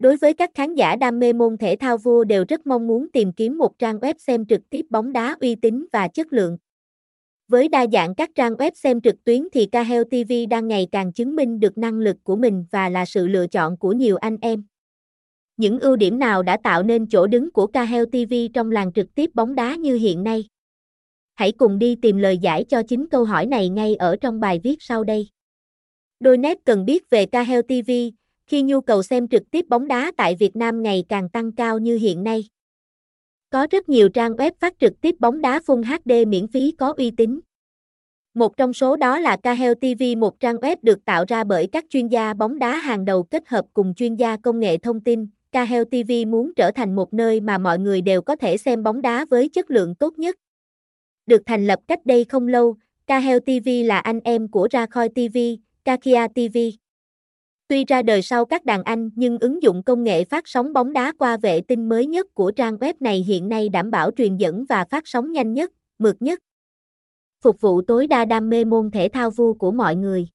Đối với các khán giả đam mê môn thể thao vua đều rất mong muốn tìm kiếm một trang web xem trực tiếp bóng đá uy tín và chất lượng. Với đa dạng các trang web xem trực tuyến thì Cahel TV đang ngày càng chứng minh được năng lực của mình và là sự lựa chọn của nhiều anh em. Những ưu điểm nào đã tạo nên chỗ đứng của Cahel TV trong làng trực tiếp bóng đá như hiện nay? Hãy cùng đi tìm lời giải cho chính câu hỏi này ngay ở trong bài viết sau đây. Đôi nét cần biết về Cahel TV, khi nhu cầu xem trực tiếp bóng đá tại Việt Nam ngày càng tăng cao như hiện nay. Có rất nhiều trang web phát trực tiếp bóng đá Full HD miễn phí có uy tín. Một trong số đó là Kahel TV, một trang web được tạo ra bởi các chuyên gia bóng đá hàng đầu kết hợp cùng chuyên gia công nghệ thông tin. Kahel TV muốn trở thành một nơi mà mọi người đều có thể xem bóng đá với chất lượng tốt nhất. Được thành lập cách đây không lâu, Kahel TV là anh em của Rakhoi TV, Kakia TV. Tuy ra đời sau các đàn anh nhưng ứng dụng công nghệ phát sóng bóng đá qua vệ tinh mới nhất của trang web này hiện nay đảm bảo truyền dẫn và phát sóng nhanh nhất, mượt nhất. Phục vụ tối đa đam mê môn thể thao vua của mọi người.